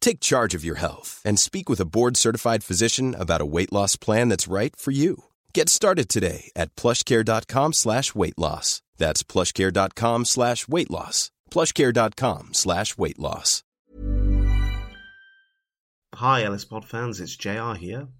Take charge of your health and speak with a board-certified physician about a weight loss plan that's right for you. Get started today at plushcare.com slash weight loss. That's plushcare.com slash weight loss. plushcare.com slash weight loss. Hi, Ellis Pod fans, it's JR here.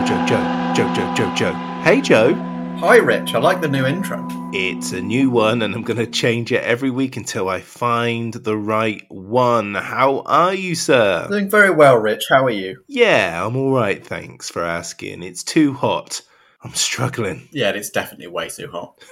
Joe, Joe, Joe, Joe, Joe, Joe, Joe. Hey, Joe. Hi, Rich. I like the new intro. It's a new one, and I'm going to change it every week until I find the right one. How are you, sir? Doing very well, Rich. How are you? Yeah, I'm all right. Thanks for asking. It's too hot. I'm struggling. Yeah, it's definitely way too hot.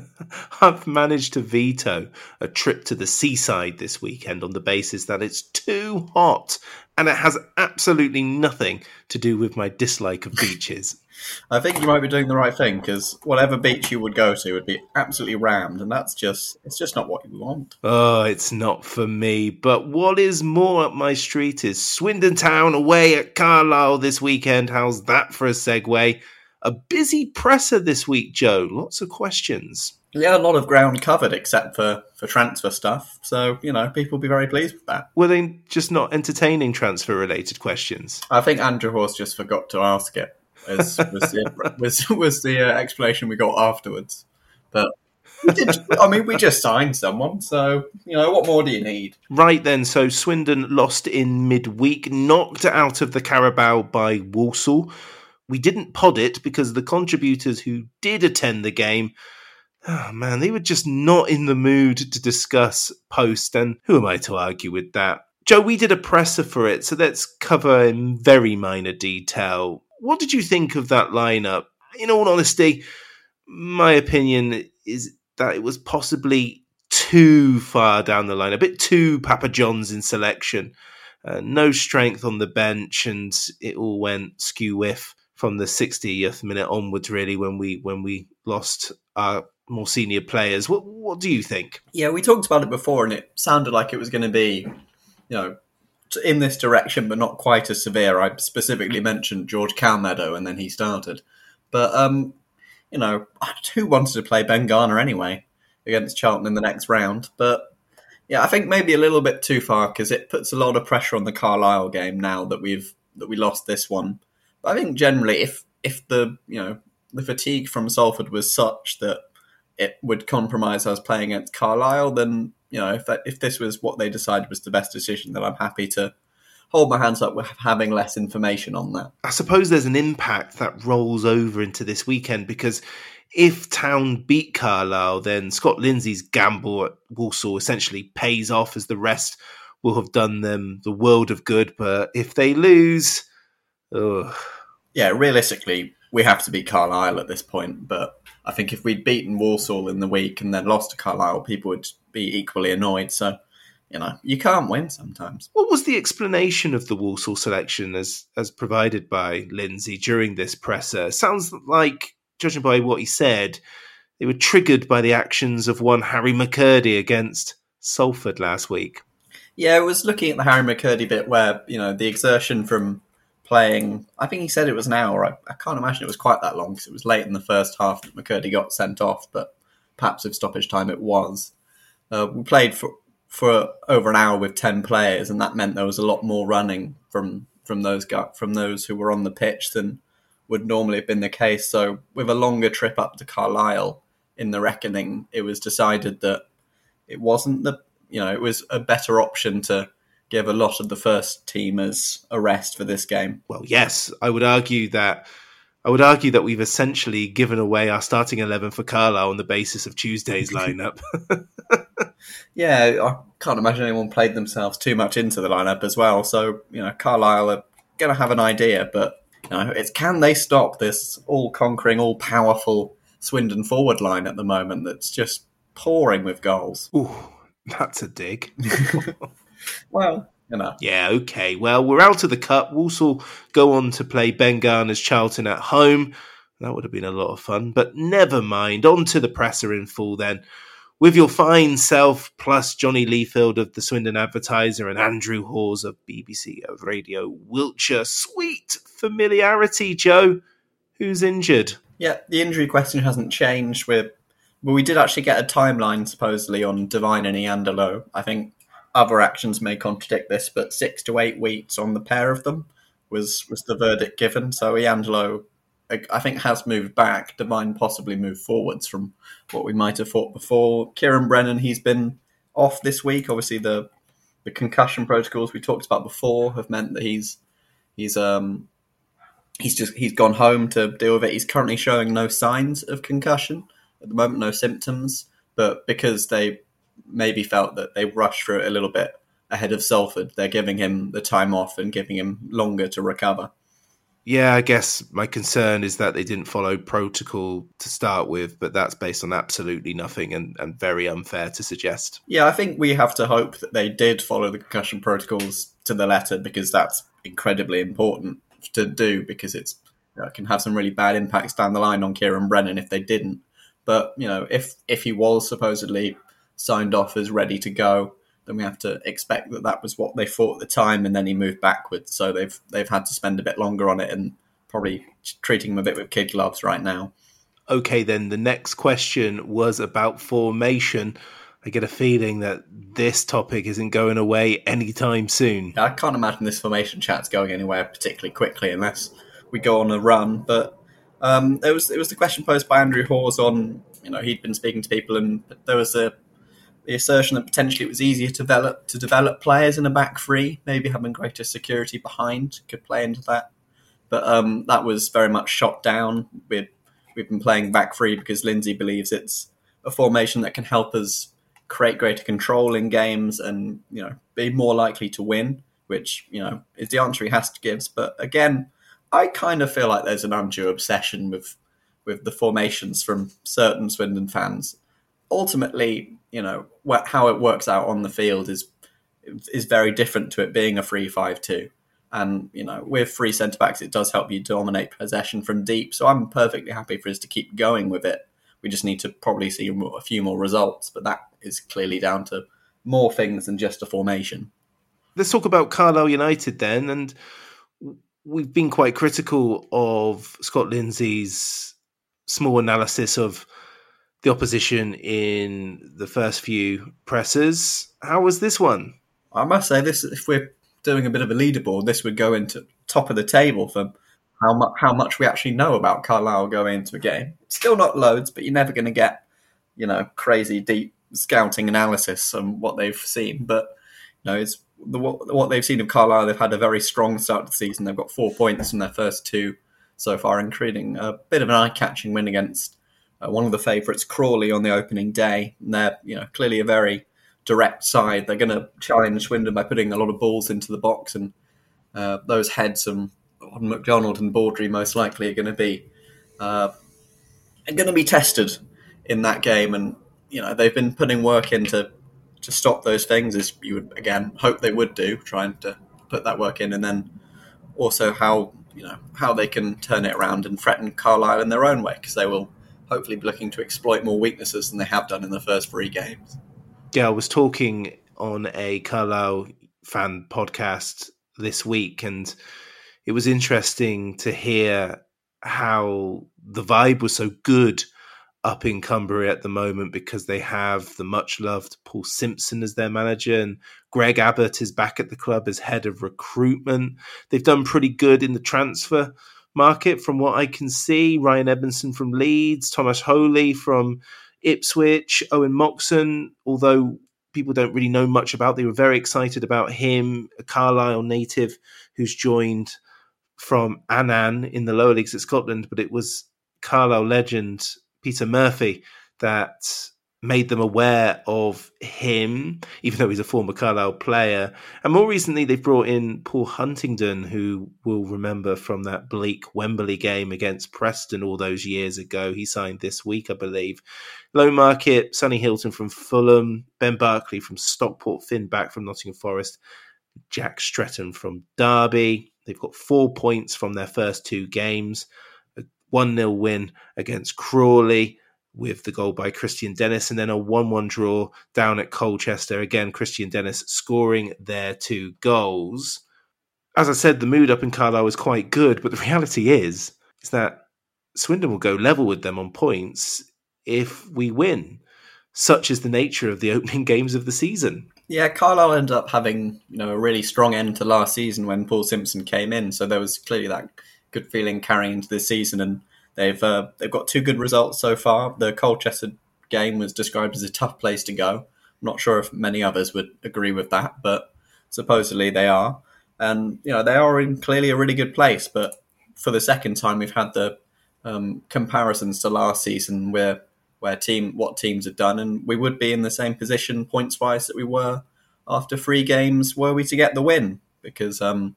I've managed to veto a trip to the seaside this weekend on the basis that it's too hot, and it has absolutely nothing to do with my dislike of beaches. I think you might be doing the right thing because whatever beach you would go to would be absolutely rammed, and that's just it's just not what you want. Oh, it's not for me. But what is more up my street is Swindon Town away at Carlisle this weekend. How's that for a segue? A busy presser this week, Joe. Lots of questions. Yeah, a lot of ground covered except for for transfer stuff. So you know, people will be very pleased with that. Were they just not entertaining transfer related questions? I think Andrew Hawes just forgot to ask it. Was was the, was, was the uh, explanation we got afterwards? But did, I mean, we just signed someone, so you know, what more do you need? Right then, so Swindon lost in midweek, knocked out of the Carabao by Walsall. We didn't pod it because the contributors who did attend the game, oh man, they were just not in the mood to discuss post. And who am I to argue with that? Joe, we did a presser for it, so let's cover in very minor detail. What did you think of that lineup? In all honesty, my opinion is that it was possibly too far down the line, a bit too Papa John's in selection. Uh, no strength on the bench, and it all went skew whiff from the 60th minute onwards. Really, when we when we lost our more senior players, what what do you think? Yeah, we talked about it before, and it sounded like it was going to be, you know, in this direction, but not quite as severe. I specifically mentioned George Calmedo, and then he started. But um, you know, I who wanted to play Ben Garner anyway against Charlton in the next round? But yeah, I think maybe a little bit too far because it puts a lot of pressure on the Carlisle game now that we've that we lost this one. I think generally, if if the you know the fatigue from Salford was such that it would compromise us playing against Carlisle, then you know if that if this was what they decided was the best decision, then I'm happy to hold my hands up with having less information on that. I suppose there's an impact that rolls over into this weekend because if Town beat Carlisle, then Scott Lindsey's gamble at Walsall essentially pays off as the rest will have done them the world of good. But if they lose, ugh. Yeah, realistically, we have to beat Carlisle at this point. But I think if we'd beaten Walsall in the week and then lost to Carlisle, people would be equally annoyed. So, you know, you can't win sometimes. What was the explanation of the Walsall selection as as provided by Lindsey during this presser? Sounds like, judging by what he said, they were triggered by the actions of one Harry McKirdy against Salford last week. Yeah, I was looking at the Harry McKirdy bit where, you know, the exertion from playing, I think he said it was an hour. I, I can't imagine it was quite that long because it was late in the first half that McKirdy got sent off, but perhaps with stoppage time it was. Uh, we played for for over an hour with ten players, and that meant there was a lot more running from from those from those who were on the pitch than would normally have been the case. So, with a longer trip up to Carlisle in the reckoning, it was decided that it wasn't the you know it was a better option to give a lot of the first teamers a rest for this game. Well, yes, I would argue that I would argue that we've essentially given away our starting eleven for Carlisle on the basis of Tuesday's lineup. yeah, I can't imagine anyone played themselves too much into the lineup as well. So you know, Carlisle are going to have an idea, but you know, it's can they stop this all-conquering, all-powerful Swindon forward line at the moment that's just pouring with goals. Ooh, that's a dig. well, you know. Yeah, okay. Well, we're out of the cup. Walsall go on to play Ben Garner's Charlton at home. That would have been a lot of fun, but never mind. On to the presser in full then. With your fine self, plus Johnny Leafield of the Swindon Advertiser and Andrew Hawes of BBC Radio Wiltshire. Sweet familiarity, Joe. Who's injured? Yeah, the injury question hasn't changed. We're, well, we did actually get a timeline supposedly on Devine and Iandolo. I think other actions may contradict this, but six to eight weeks on the pair of them was was the verdict given. So Iandolo, I think, has moved back. Devine possibly moved forwards from what we might have thought before. Kieran Brennan, he's been off this week. Obviously, the the concussion protocols we talked about before have meant that he's he's um he's just he's gone home to deal with it. He's currently showing no signs of concussion at the moment, no symptoms. But because they maybe felt that they rushed through it a little bit ahead of Salford. They're giving him the time off and giving him longer to recover. Yeah, I guess my concern is that they didn't follow protocol to start with, but that's based on absolutely nothing and, and very unfair to suggest. Yeah, I think we have to hope that they did follow the concussion protocols to the letter because that's incredibly important to do because it's you know, it can have some really bad impacts down the line on Kieran Brennan if they didn't. But you know, if if he was supposedly signed off as ready to go, then we have to expect that that was what they thought at the time, and then he moved backwards. So they've they've had to spend a bit longer on it and probably treating him a bit with kid gloves right now. Okay, then the next question was about formation. I get a feeling that this topic isn't going away anytime soon. I can't imagine this formation chat's going anywhere particularly quickly unless we go on a run. But um, it was it was the question posed by Andrew Hawes on you know he'd been speaking to people and there was a the assertion that potentially it was easier to develop to develop players in a back three, maybe having greater security behind could play into that. But um, that was very much shot down. We've we've been playing back three because Lindsey believes it's a formation that can help us create greater control in games and you know be more likely to win, which you know is the answer he has to give. But again, I kind of feel like there's an undue obsession with with the formations from certain Swindon fans. Ultimately, you know what, how it works out on the field is is very different to it being a free five two. And you know, with three centre backs, it does help you dominate possession from deep. So I'm perfectly happy for us to keep going with it. We just need to probably see a few more results, but that is clearly down to more things than just a formation. Let's talk about Carlisle United then, and we've been quite critical of Scott Lindsey's small analysis of the opposition in the first few presses. How was this one? I must say, this if we're doing a bit of a leaderboard, this would go into top of the table for how much how much we actually know about Carlisle going into a game. Still not loads, but you're never going to get you know crazy deep scouting analysis on what they've seen. But you know, it's the, what, what they've seen of Carlisle. They've had a very strong start to the season. They've got four points from their first two so far, including a bit of an eye-catching win against uh, one of the favourites, Crawley, on the opening day. And they're you know clearly a very direct side. They're going to challenge Swindon by putting a lot of balls into the box, and uh, those heads on McDonald and Baudry most likely are going to be uh, are going to be tested in that game, and you know they've been putting work into to stop those things, as you would again hope they would do, trying to put that work in, and then also how you know how they can turn it around and threaten Carlisle in their own way, because they will hopefully be looking to exploit more weaknesses than they have done in the first three games. Yeah, I was talking on a Carlisle fan podcast this week, and it was interesting to hear how the vibe was so good up in Cumbria at the moment because they have the much loved Paul Simpson as their manager and Greg Abbott is back at the club as head of recruitment. They've done pretty good in the transfer market from what I can see. Ryan Edmondson from Leeds, Tomas Holy from Ipswich, Owen Moxon, although people don't really know much about, they were very excited about him, a Carlisle native who's joined from Annan in the lower leagues of Scotland, but it was Carlisle legend Peter Murphy that made them aware of him, even though he's a former Carlisle player. And more recently, they've brought in Paul Huntington, who will remember from that bleak Wembley game against Preston all those years ago. He signed this week, I believe. Low market, Sonny Hilton from Fulham, Ben Barclay from Stockport, Finn back from Nottingham Forest, Jack Stretton from Derby. They've got four points from their first two games. A 1 0 win against Crawley with the goal by Kristian Dennis, and then a 1 1 draw down at Colchester. Again, Kristian Dennis scoring their two goals. As I said, the mood up in Carlisle was quite good, but the reality is, is that Swindon will go level with them on points if we win. Such is the nature of the opening games of the season. Yeah, Carlisle ended up having you know a really strong end to last season when Paul Simpson came in, so there was clearly that good feeling carrying into this season, and they've uh, they've got two good results so far. The Colchester game was described as a tough place to go. I'm not sure if many others would agree with that, but supposedly they are, and you know they are in clearly a really good place. But for the second time, we've had the um, comparisons to last season where where team what teams have done, and we would be in the same position points wise that we were after three games were we to get the win because. Um,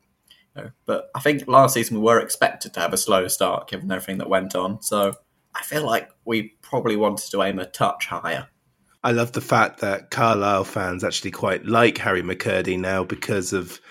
know, but I think last season we were expected to have a slow start given everything that went on. So I feel like we probably wanted to aim a touch higher. I love the fact that Carlisle fans actually quite like Harry McKirdy now because of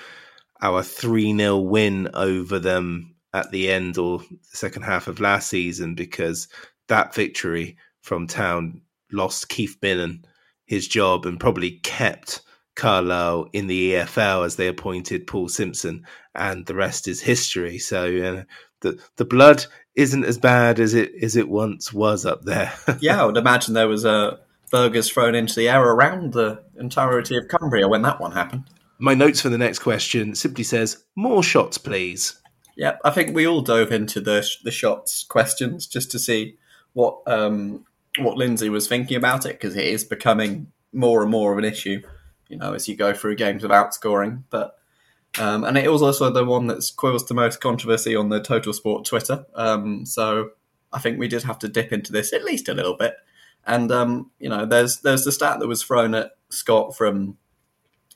our 3 0 win over them at the end or the second half of last season because that victory from town lost Keith Binnon his job and probably kept Carlisle in the EFL as they appointed Paul Simpson, and the rest is history. So uh, the the blood isn't as bad as it as it once was up there. yeah, I would imagine there was uh, burgers thrown into the air around the entirety of Cumbria when that one happened. My notes for the next question simply says more shots, please. Yeah, I think we all dove into the the shots questions just to see what um, what Lindsey was thinking about it because it is becoming more and more of an issue, you know, as you go through games without scoring. But um, and it was also the one that's caused the most controversy on the Total Sport Twitter. Um, so I think we did have to dip into this at least a little bit. And um, you know, there's there's the stat that was thrown at Scott from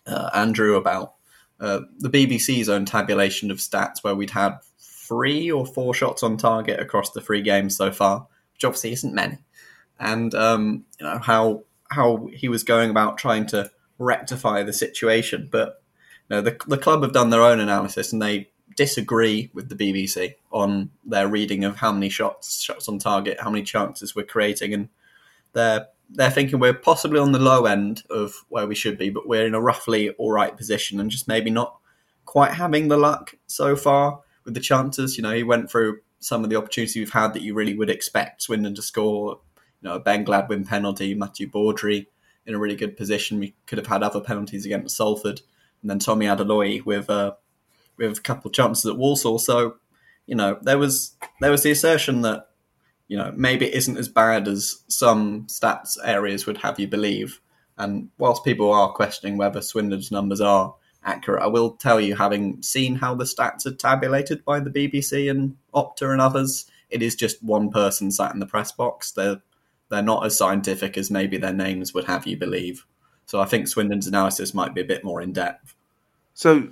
uh, Andrew about uh, the BBC's own tabulation of stats, where we'd had three or four shots on target across the three games so far, which obviously isn't many and um, you know how how he was going about trying to rectify the situation. But know, the the club have done their own analysis and they disagree with the BBC on their reading of how many shots shots on target, how many chances we're creating, and they're they're thinking we're possibly on the low end of where we should be, but we're in a roughly all right position and just maybe not quite having the luck so far with the chances. You know, he went through some of the opportunities we've had that you really would expect Swindon to score you know, Ben Gladwin penalty, Matthew Baudry in a really good position. We could have had other penalties against Salford, and then Tommy Adeloye with uh, with a couple of chances at Walsall. So, you know, there was there was the assertion that you know maybe it isn't as bad as some stats areas would have you believe. And whilst people are questioning whether Swindon's numbers are accurate, I will tell you, having seen how the stats are tabulated by the BBC and Opta and others, it is just one person sat in the press box. They're they're not as scientific as maybe their names would have you believe. So I think Swindon's analysis might be a bit more in depth. So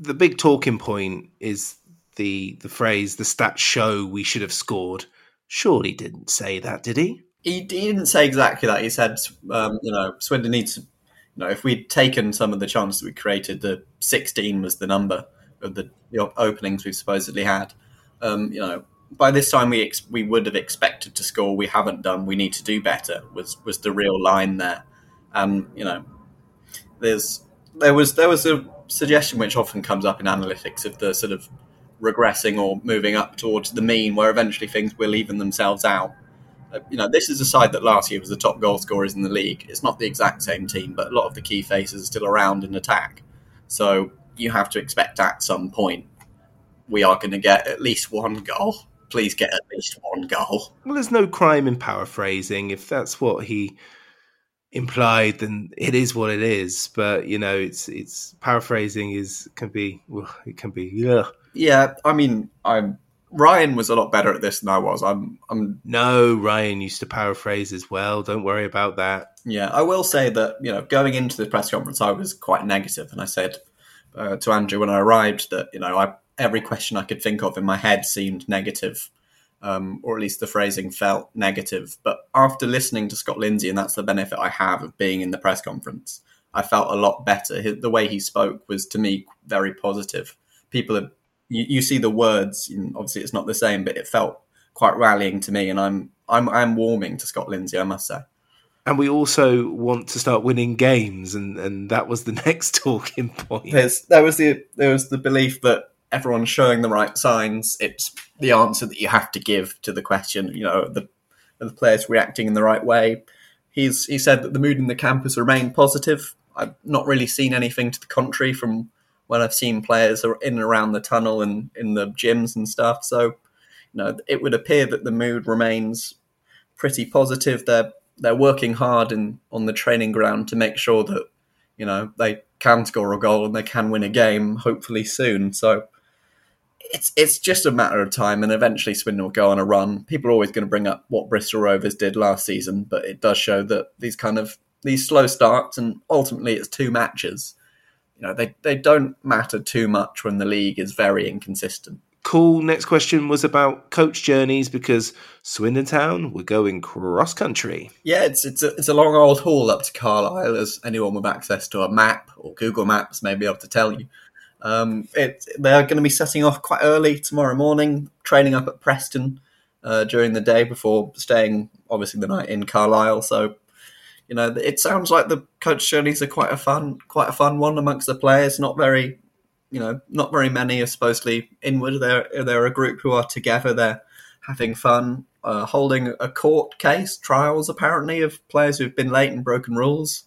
the big talking point is the the phrase "the stats show we should have scored." surely didn't say that, did he? He, he didn't say exactly that. He said, um, you know, Swindon needs, you know, if we'd taken some of the chances we created, the 16 was the number of the, the openings we've supposedly had. Um, you know, by this time we ex- we would have expected to score. We haven't done. We need to do better. Was was the real line there? And you know, there's there was there was a suggestion which often comes up in analytics of the sort of regressing or moving up towards the mean, where eventually things will even themselves out. Uh, you know, this is a side that last year was the top goal scorers in the league. It's not the exact same team, but a lot of the key faces are still around in attack. So you have to expect at some point we are going to get at least one goal. Please get at least one goal. Well, there's no crime in paraphrasing. If that's what he implied, then it is what it is. But you know, it's it's paraphrasing is can be well, it can be yeah. Yeah, I mean, I'm Ryan was a lot better at this than I was. I'm I'm No, Ryan used to paraphrase as well. Don't worry about that. Yeah, I will say that you know going into the press conference, I was quite negative, and I said uh, to Andrew when I arrived that you know I, every question I could think of in my head seemed negative, um, or at least the phrasing felt negative. But after listening to Scott Lindsey, and that's the benefit I have of being in the press conference, I felt a lot better. The way he spoke was to me very positive. People are you, you see the words, obviously it's not the same, but it felt quite rallying to me, and I'm I'm I'm warming to Scott Lindsey, I must say. And we also want to start winning games, and, and that was the next talking point. There's, there was the there was the belief that everyone's showing the right signs. It's the answer that you have to give to the question. You know, the the players reacting in the right way. He's he said that the mood in the camp has remained positive. I've not really seen anything to the contrary from when I've seen players in and around the tunnel and in the gyms and stuff. So, you know, it would appear that the mood remains pretty positive. They're they're working hard in on the training ground to make sure that you know they can score a goal and they can win a game, hopefully soon. So. It's it's just a matter of time, and eventually Swindon will go on a run. People are always going to bring up what Bristol Rovers did last season, but it does show that these kind of these slow starts, and ultimately it's two matches you know they they don't matter too much when the league is very inconsistent. Cool. Next question was about coach journeys because Swindon Town were going cross country. Yeah, it's it's a, it's a long old haul up to Carlisle, as anyone with access to a map or Google Maps may be able to tell you. Um, it, they're going to be setting off quite early tomorrow morning, training up at Preston uh, during the day before staying, obviously, the night in Carlisle. So you know, it sounds like the coach journeys are quite a fun, quite a fun one amongst the players. Not very, you know, not very many are supposedly inward. They're they're a group who are together. They're having fun, uh, holding a court case, trials apparently of players who've been late and broken rules.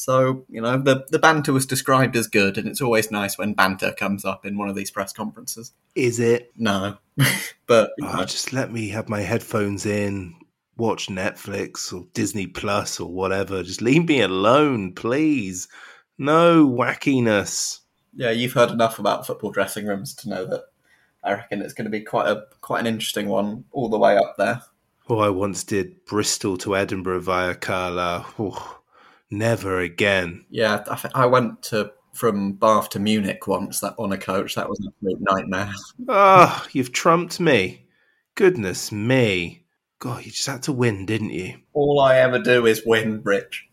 So you know, the the banter was described as good, and it's always nice when banter comes up in one of these press conferences. Is it? No, but oh, just let me have my headphones in, watch Netflix or Disney Plus or whatever. Just leave me alone, please. No wackiness. Yeah, you've heard enough about football dressing rooms to know that I reckon it's going to be quite a quite an interesting one all the way up there. Oh, I once did Bristol to Edinburgh via Carla. Oh, never again. Yeah, I, I went to from Bath to Munich once that on a coach. That was an absolute nightmare. Ah, oh, you've trumped me. Goodness me. God, you just had to win, didn't you? All I ever do is win, Rich.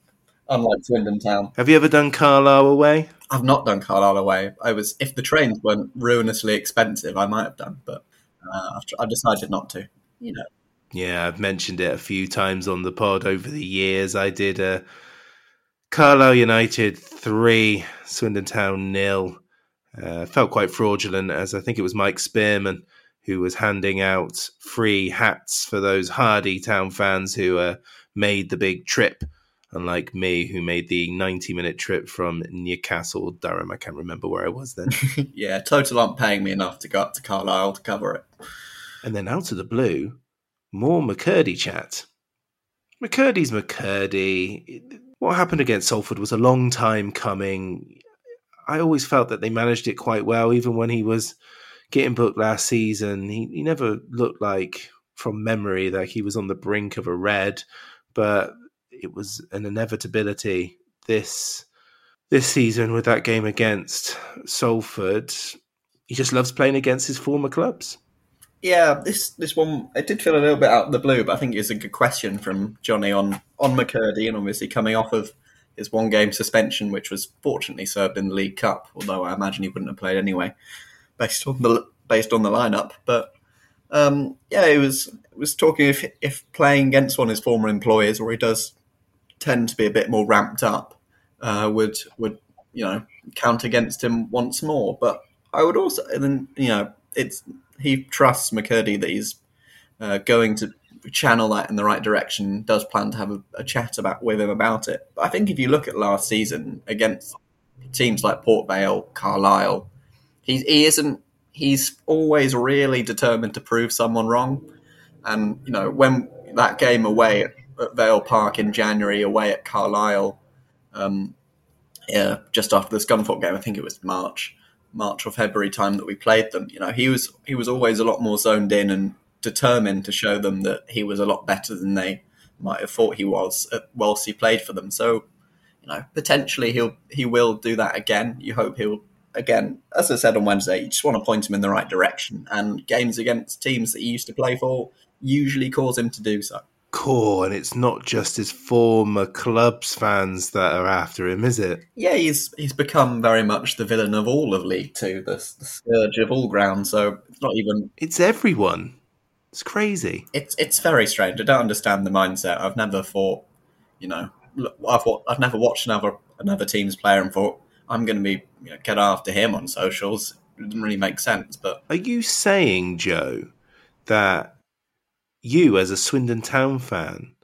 Unlike Swindon Town. Have you ever done Carlisle away? I've not done Carlisle away. I was if the trains weren't ruinously expensive, I might have done, but uh, I decided not to. You know. Yeah, I've mentioned it a few times on the pod over the years. I did a Carlisle United three, Swindon Town nil. Uh, felt quite fraudulent as I think it was Mike Spearman who was handing out free hats for those Hardy Town fans who uh, made the big trip, unlike me, who made the 90 minute trip from Newcastle, Durham. I can't remember where I was then. yeah, Total aren't paying me enough to go up to Carlisle to cover it. And then out of the blue, more McKirdy chat. McKirdy's McKirdy. What happened against Salford was a long time coming. I always felt that they managed it quite well, even when he was getting booked last season, he, he never looked like, from memory, like he was on the brink of a red, but it was an inevitability this this season with that game against Salford. He just loves playing against his former clubs. Yeah, this this one it did feel a little bit out of the blue, but I think it's a good question from Johnny on on McKirdy, and obviously coming off of his one game suspension, which was fortunately served in the League Cup, although I imagine he wouldn't have played anyway, based on the based on the lineup. But um, yeah, he was was talking if if playing against one of his former employers, where he does tend to be a bit more ramped up, uh, would would you know count against him once more. But I would also, then you know, it's he trusts McKirdy that he's uh, going to channel that in the right direction. Does plan to have a, a, chat about with him about it. But I think if you look at last season against teams like Port Vale, Carlisle, he he isn't. He's always really determined to prove someone wrong. And you know when that game away at, at Vale Park in January, away at Carlisle, um, yeah, just after the Scunthorpe game, I think it was March. March or February time that we played them. You know, he was he was always a lot more zoned in and determined to show them that he was a lot better than they might have thought he was uh, whilst he played for them. So, you know, potentially he'll he will do that again. You hope he'll again, as I said on Wednesday, you just want to point him in the right direction. And games against teams that he used to play for usually cause him to do so core, and it's not just his former clubs fans that are after him, is it? Yeah, he's he's become very much the villain of all of League Two, the, the scourge of all grounds. So it's not even. It's everyone. It's crazy. It's it's very strange. I don't understand the mindset. I've never thought, you know, I've I've never watched another another team's player and thought I'm going to be you know, get after him on socials. It didn't really make sense. But are you saying, Joe, that you, as a Swindon Town fan,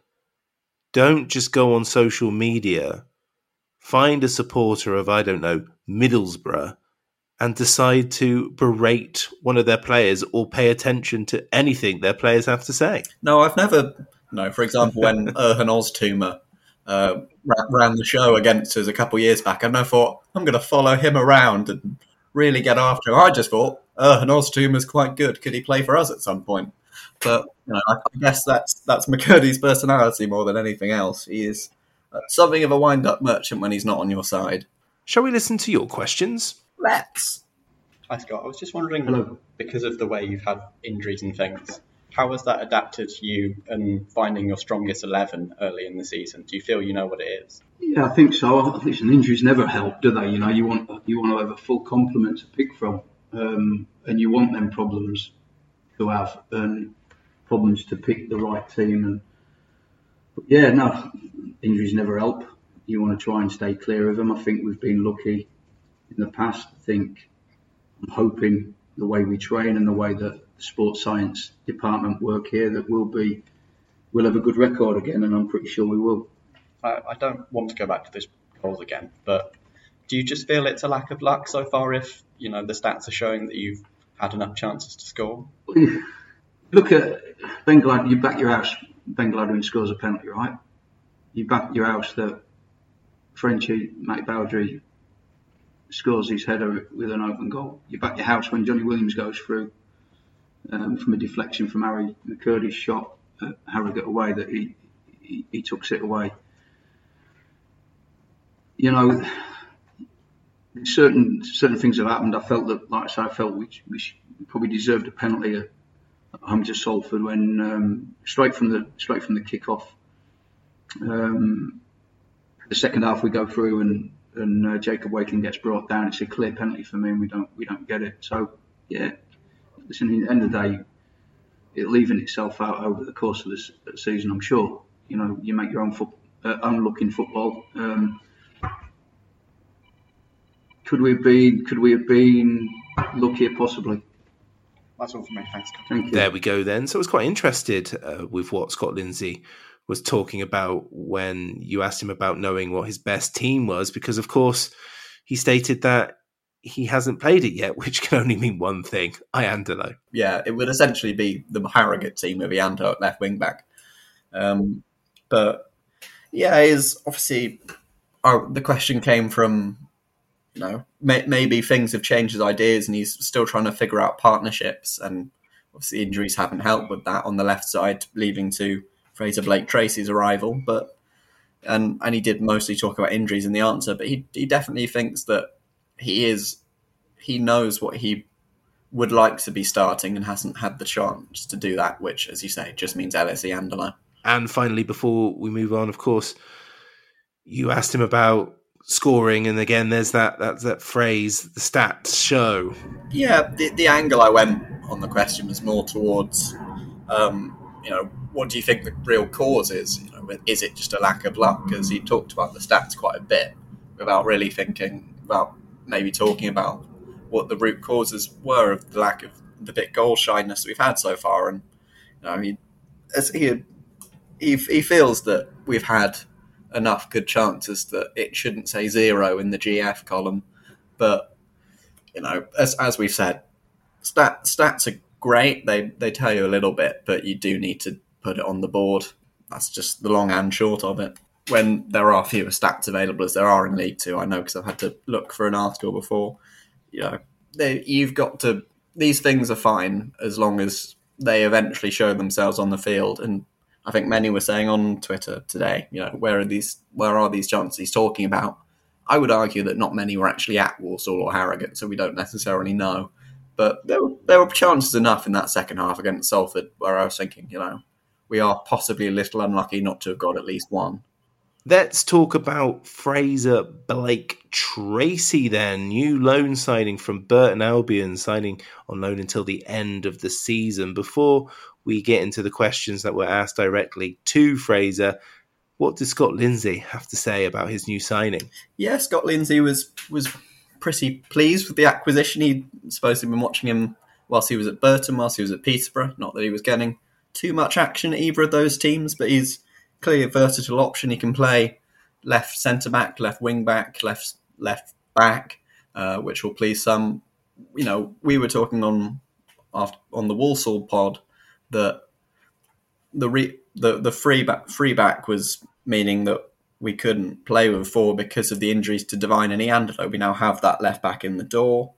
don't just go on social media, find a supporter of, I don't know, Middlesbrough, and decide to berate one of their players or pay attention to anything their players have to say. No, I've never. No, for example, when Erhan Oztumer uh, ran the show against us a couple of years back, and I thought I'm going to follow him around and really get after him. I just thought Erhan Oztumer's quite good. Could he play for us at some point? But you know, I guess that's that's McKirdy's personality more than anything else. He is uh, something of a wind-up merchant when he's not on your side. Shall we listen to your questions? Let's. Hi Scott, I was just wondering, Hello. because of the way you've had injuries and things, how has that adapted to you and finding your strongest eleven early in the season? Do you feel you know what it is? Yeah, I think so. Listen, injuries never help, do they? You know, you want you want to have a full complement to pick from, um, and you want them problems to have. And problems to pick the right team. And but yeah, no, injuries never help. You want to try and stay clear of them. I think we've been lucky in the past. I think I'm hoping the way we train and the way that the sports science department work here that we'll be we'll have a good record again, and I'm pretty sure we will. I, I don't want to go back to this goals again, but do you just feel it's a lack of luck so far? If you know the stats are showing that you've had enough chances to score look at Ben Gladwin. you back your house, Ben Gladwin scores a penalty, right? You back your house that Frenchie, Matt Baudry scores his header with an open goal. You back your house when Johnny Williams goes through um, from a deflection from Harry McKirdy's shot at Harrogate away that he, he, he took it away. You know, certain certain things have happened. I felt that, like I said, I felt we, we probably deserved a penalty at, home to Salford when um, straight from the straight from the kickoff. Um, the second half we go through and and uh, Jacob Wakeling gets brought down. It's a clear penalty for me, and we don't we don't get it. So yeah, listen. At the end of the day, it'll even itself out over the course of this season. I'm sure. You know, you make your own foot, uh, own look in football. Um, could we have been? Could we have been luckier? Possibly that's all from me. Thanks. Thank you. There we go. Then, so I was quite interested uh, with what Scott Lindsey was talking about when you asked him about knowing what his best team was, because of course he stated that he hasn't played it yet, which can only mean one thing: Iandolo. Yeah, it would essentially be the Harrogate team with Iando at left wing back. Um, but yeah, is obviously oh, the question came from you know, may, maybe things have changed his ideas and he's still trying to figure out partnerships. And obviously, injuries haven't helped with that on the left side, leaving to Frazer Blake Tracy's arrival. But and and he did mostly talk about injuries in the answer, but he he definitely thinks that he is he knows what he would like to be starting and hasn't had the chance to do that, which, as you say, just means Ellis Iandolo. And finally, before we move on, of course, you asked him about scoring, and again, there's that that, that phrase, the stats show. Yeah, the, the angle I went on the question was more towards, um, you know, what do you think the real cause is? You know, is it just a lack of luck? Because he talked about the stats quite a bit without really thinking about maybe talking about what the root causes were of the lack of the bit goal shyness we've had so far. And you know, he, as he he, he feels that we've had enough good chances that it shouldn't say zero in the GF column. But you know, as as we've said, stat, stats are great. They they tell you a little bit, but you do need to put it on the board. That's just the long and short of it. When there are fewer stats available as there are in League Two, I know because I've had to look for an article before. You know, they, you've got to. These things are fine as long as they eventually show themselves on the field. And I think many were saying on Twitter today, you know, where are these where are these chances he's talking about? I would argue that not many were actually at Walsall or Harrogate, so we don't necessarily know. But there were, there were chances enough in that second half against Salford where I was thinking, you know, we are possibly a little unlucky not to have got at least one. Let's talk about Frazer Blake Tracy then. New loan signing from Burton Albion, signing on loan until the end of the season. Before we get into the questions that were asked directly to Frazer, what does Scott Lindsey have to say about his new signing? Yeah, Scott Lindsey was was pretty pleased with the acquisition. He'd supposedly been watching him whilst he was at Burton, whilst he was at Peterborough. Not that he was getting too much action at either of those teams, but he's clearly a versatile option. He can play left centre back, left wing back, left left back, uh, which will please some. You know, we were talking on after, on the Walsall pod that the re, the the free back free back was meaning that we couldn't play with four because of the injuries to Devine and Iandolo. We now have that left back in the door.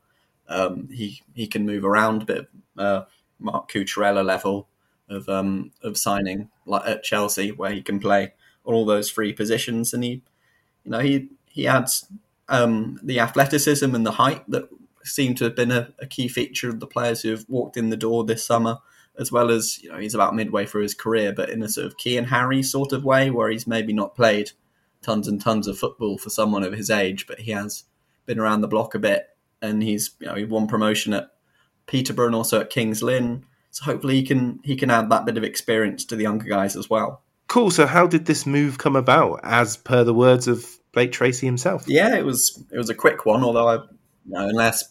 Um, he he can move around a bit, uh, Marc Cucurella level of um, of signing like at Chelsea, where he can play all those three positions, and he, you know, he he adds um, the athleticism and the height that seem to have been a, a, key feature of the players who have walked in the door this summer, as well as you know he's about midway through his career, but in a sort of Key and Harry sort of way, where he's maybe not played tons and tons of football for someone of his age, but he has been around the block a bit, and he's you know he won promotion at Peterborough and also at Kings Lynn so hopefully he can he can add that bit of experience to the younger guys as well. Cool. So how did this move come about, as per the words of Blake Tracy himself? Yeah, it was it was a quick one. Although I, you know, unless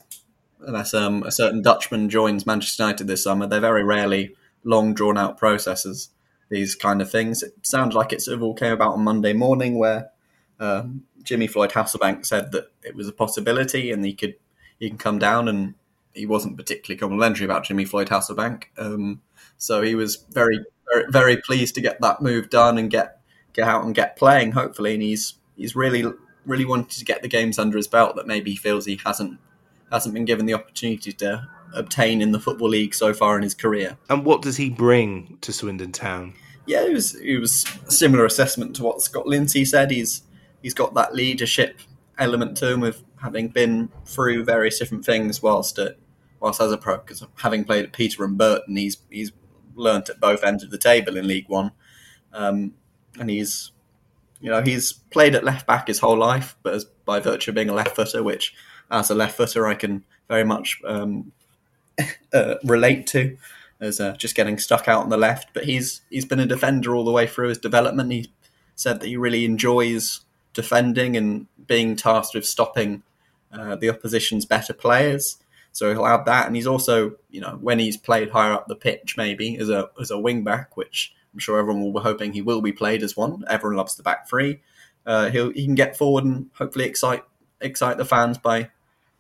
unless um, a certain Dutchman joins Manchester United this summer, they're very rarely long drawn out processes. These kind of things. It sounds like it sort of all came about on Monday morning, where uh, Jimmy Floyd Hasselbaink said that it was a possibility and he could he can come down and he wasn't particularly complimentary about Jimmy Floyd Hasselbaink. Um, so he was very, very, very pleased to get that move done and get get out and get playing. Hopefully, and he's he's really really wanted to get the games under his belt that maybe he feels he hasn't hasn't been given the opportunity to obtain in the football league so far in his career. And what does he bring to Swindon Town? Yeah, it was it was a similar assessment to what Scott Lindsey said. He's he's got that leadership element to him of having been through various different things whilst at whilst as a pro, because having played at Peter and Burton, he's he's learnt at both ends of the table in League One, um, and he's you know he's played at left back his whole life, but as, by virtue of being a left footer, which as a left footer I can very much um, uh, relate to, as uh, just getting stuck out on the left. But he's he's been a defender all the way through his development. He said that he really enjoys defending and being tasked with stopping uh, the opposition's better players. So he'll add that, and he's also, you know, when he's played higher up the pitch, maybe as a as a wing back, which I'm sure everyone will be hoping he will be played as one. Everyone loves the back three. Uh, he'll he can get forward and hopefully excite excite the fans by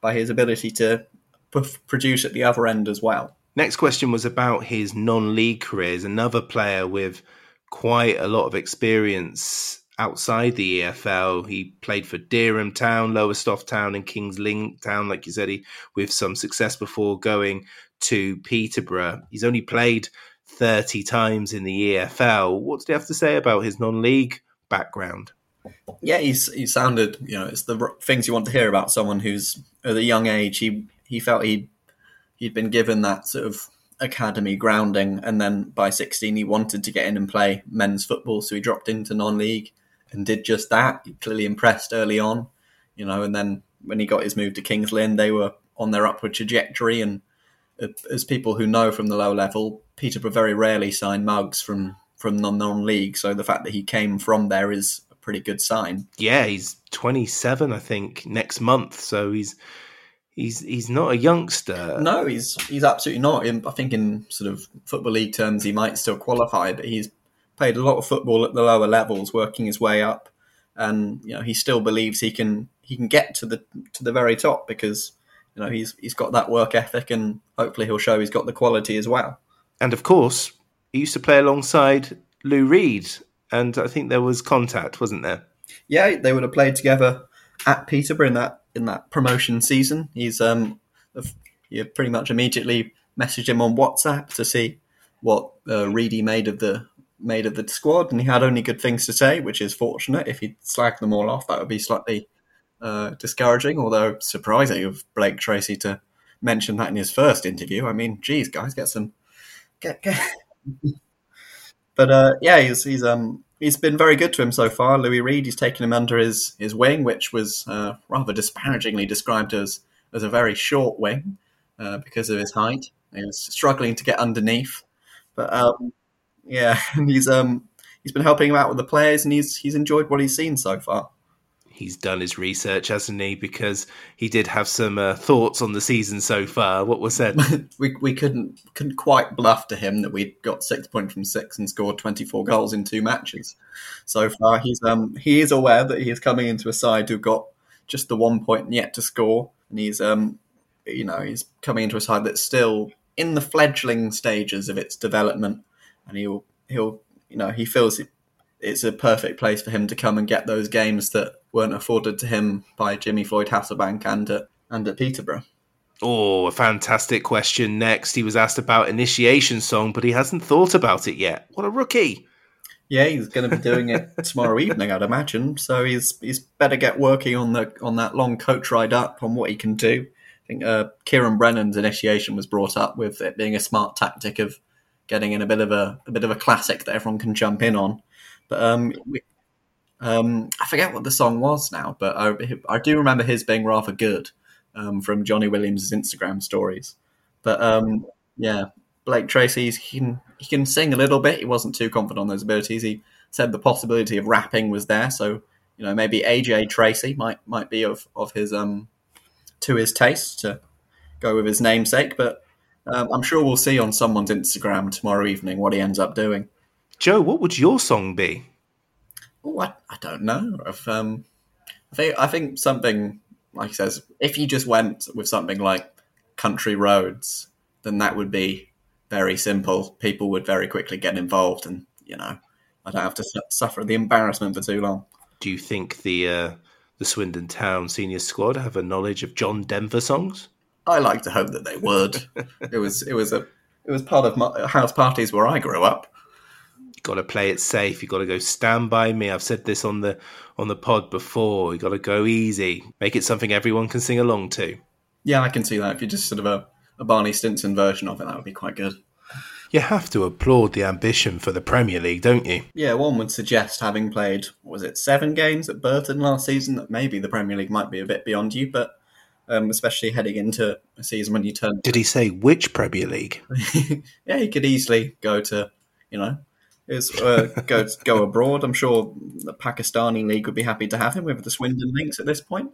by his ability to p- produce at the other end as well. Next question was about his non-league careers. Another player with quite a lot of experience outside the EFL. He played for Dereham Town, Lowestoft Town, and Kings Lynn Town, like you said, he, with some success before going to Peterborough. He's only played 30 times in the EFL. What did he have to say about his non league background? Yeah, he's he sounded, you know, it's the things you want to hear about someone who's at a young age. He he felt he he'd been given that sort of academy grounding, and then by 16 he wanted to get in and play men's football, so he dropped into non-league and did just that. He clearly impressed early on, you know, and then when he got his move to Kings Lynn, they were on their upward trajectory. And as people who know from the lower level, Peterborough very rarely sign mugs from from the non-league. So the fact that he came from there is pretty good sign. Yeah, he's 27, I think, next month. So he's he's he's not a youngster. No, he's he's absolutely not. I think in sort of football league terms, he might still qualify, but he's played a lot of football at the lower levels, working his way up, and you know he still believes he can he can get to the to the very top because you know he's he's got that work ethic, and hopefully he'll show he's got the quality as well. And of course, he used to play alongside Louis Reed, and I think there was contact, wasn't there? Yeah, they would have played together at Peterborough in that in that promotion season. He's um, you pretty much immediately messaged him on WhatsApp to see what uh, Reedy made of the made of the squad, and he had only good things to say, which is fortunate. If he'd slagged them all off, that would be slightly uh, discouraging. Although surprising of Blake Tracy to mention that in his first interview. I mean, geez, guys, get some get get. But uh, yeah, he's he's um he's been very good to him so far. Louis Reed, he's taken him under his his wing, which was uh, rather disparagingly described as as a very short wing uh, because of his height. He was struggling to get underneath, but um, yeah, he's um he's been helping him out with the players, and he's he's enjoyed what he's seen so far he's done his research, hasn't he? Because he did have some uh, thoughts on the season so far. What was said? we we couldn't couldn't quite bluff to him that we'd got six points from six and scored twenty four goals in two matches so far. He's um he is aware that he is coming into a side who've got just the one point yet to score, and he's um you know he's coming into a side that's still in the fledgling stages of its development, and he'll he'll you know he feels it, it's a perfect place for him to come and get those games that weren't afforded to him by Jimmy Floyd Hasselbaink and at, and at Peterborough. Oh, a fantastic question next. He was asked about initiation song, but he hasn't thought about it yet. What a rookie. Yeah, he's going to be doing it tomorrow evening, I'd imagine. So he's he's better get working on the on that long coach ride up on what he can do. I think uh, Ciaran Brennan's initiation was brought up with it being a smart tactic of getting in a bit of a, a bit of a classic that everyone can jump in on. But um, we, um, I forget what the song was now, but I, I do remember his being rather good um, from Jonny Williams' Instagram stories. But um, yeah, Blake Tracy, he can he can sing a little bit. He wasn't too confident on those abilities. He said the possibility of rapping was there, so you know maybe AJ Tracey might might be of of his um to his taste to go with his namesake. But um, I'm sure we'll see on someone's Instagram tomorrow evening what he ends up doing. Joe, what would your song be? Oh, I, I don't know. If, um, I think I think something like he says, if you just went with something like country roads, then that would be very simple. People would very quickly get involved, and you know, I don't have to su- suffer the embarrassment for too long. Do you think the uh, the Swindon Town senior squad have a knowledge of John Denver songs? I like to hope that they would. it was it was a it was part of my house parties where I grew up got to play it safe. You got to go stand by me. I've said this on the on the pod before. You got to go easy. Make it something everyone can sing along to. Yeah, I can see that. If you're just sort of a, a Barney Stinson version of it, that would be quite good. You have to applaud the ambition for the Premier League, don't you? Yeah, one would suggest, having played, was it seven games at Burton last season, that maybe the Premier League might be a bit beyond you, but um, especially heading into a season when you turn. Did he say which Premier League? yeah, he could easily go to, you know, is uh, go go abroad. I'm sure the Pakistani league would be happy to have him with the Swindon links at this point.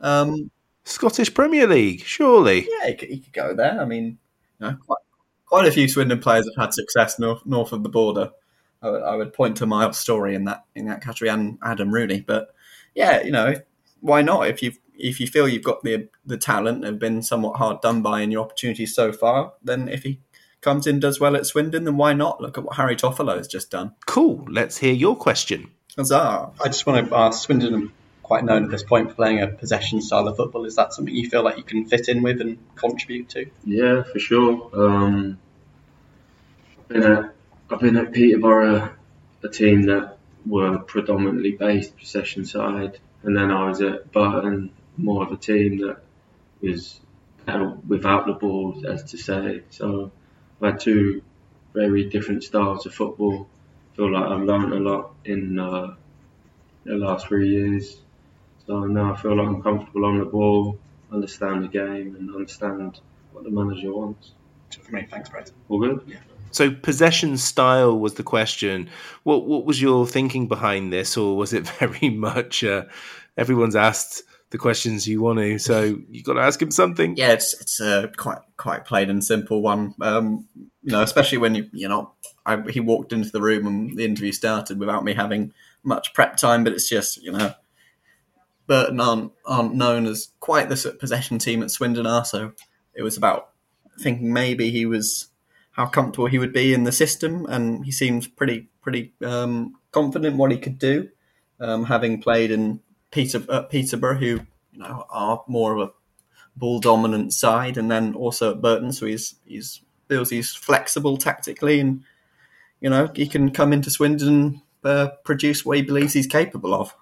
Um, Scottish Premier League, surely. Yeah, he could, he could go there. I mean, you know, quite, quite a few Swindon players have had success north north of the border. I would, I would point to Miles Storey in that in that category and Adam Rooney. But yeah, you know, why not? If you if you feel you've got the the talent and have been somewhat hard done by in your opportunities so far, then if he comes in, does well at Swindon, then why not? Look at what Harry Toffolo has just done. Cool. Let's hear your question. Huzzah. I just want to ask Swindon quite known at this point for playing a possession style of football. Is that something you feel like you can fit in with and contribute to? Yeah, for sure. Um, I've, been at, I've been at Peterborough, a team that were predominantly based possession side, and then I was at Burton, more of a team that was and without the ball, as to say. So I had two very different styles of football. I feel like I've learned a lot in uh, the last three years. So now I feel like I'm comfortable on the ball, understand the game, and understand what the manager wants. For me, thanks, Brett. All good? Yeah. So possession style was the question. What what was your thinking behind this, or was it very much uh, everyone's asked the questions you want to, so you've got to ask him something? Yeah, it's it's a quite quite plain and simple one. Um, you know, especially when you you know I, he walked into the room and the interview started without me having much prep time, but it's just you know. Burton aren't, aren't known as quite the possession team at Swindon are, so it was about thinking maybe he was how comfortable he would be in the system, and he seems pretty pretty um, confident what he could do, um, having played in Peter uh, Peterborough, who you know are more of a ball dominant side, and then also at Burton, so he's he's feels he's flexible tactically, and you know he can come into Swindon and uh, produce what he believes he's capable of.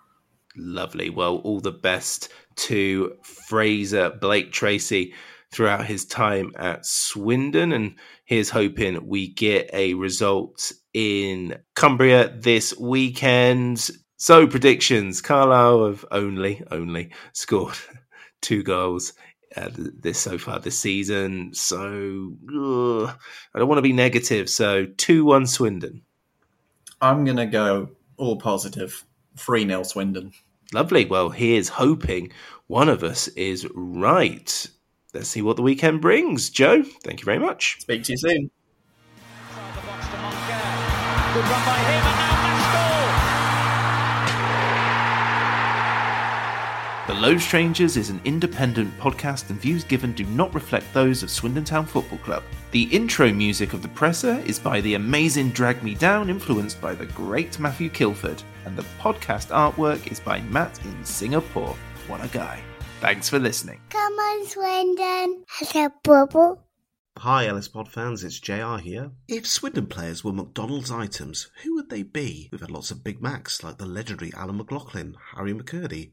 Lovely. Well, all the best to Frazer Blake Tracy throughout his time at Swindon. And here's hoping we get a result in Cumbria this weekend. So predictions: Carlisle have only only scored two goals uh, this so far this season. So ugh, I don't want to be negative. So two one Swindon. I'm gonna go all positive. Three 0 Swindon. Lovely. Well, here's hoping one of us is right let's see what the weekend brings. Joe, thank you very much. Speak to you soon. The Low Strangers is an independent podcast and views given do not reflect those of Swindon Town Football Club. The intro music of The Presser is by the amazing Drag Me Down, influenced by the great Matthew Kilford, and the podcast artwork is by Matt in Singapore. What a guy. Thanks for listening. Come on, Swindon. Has a bubble? Hi, Ellis Pod fans, it's JR here. If Swindon players were McDonald's items, who would they be? We've had lots of Big Macs like the legendary Alan McLoughlin, Harry McKirdy,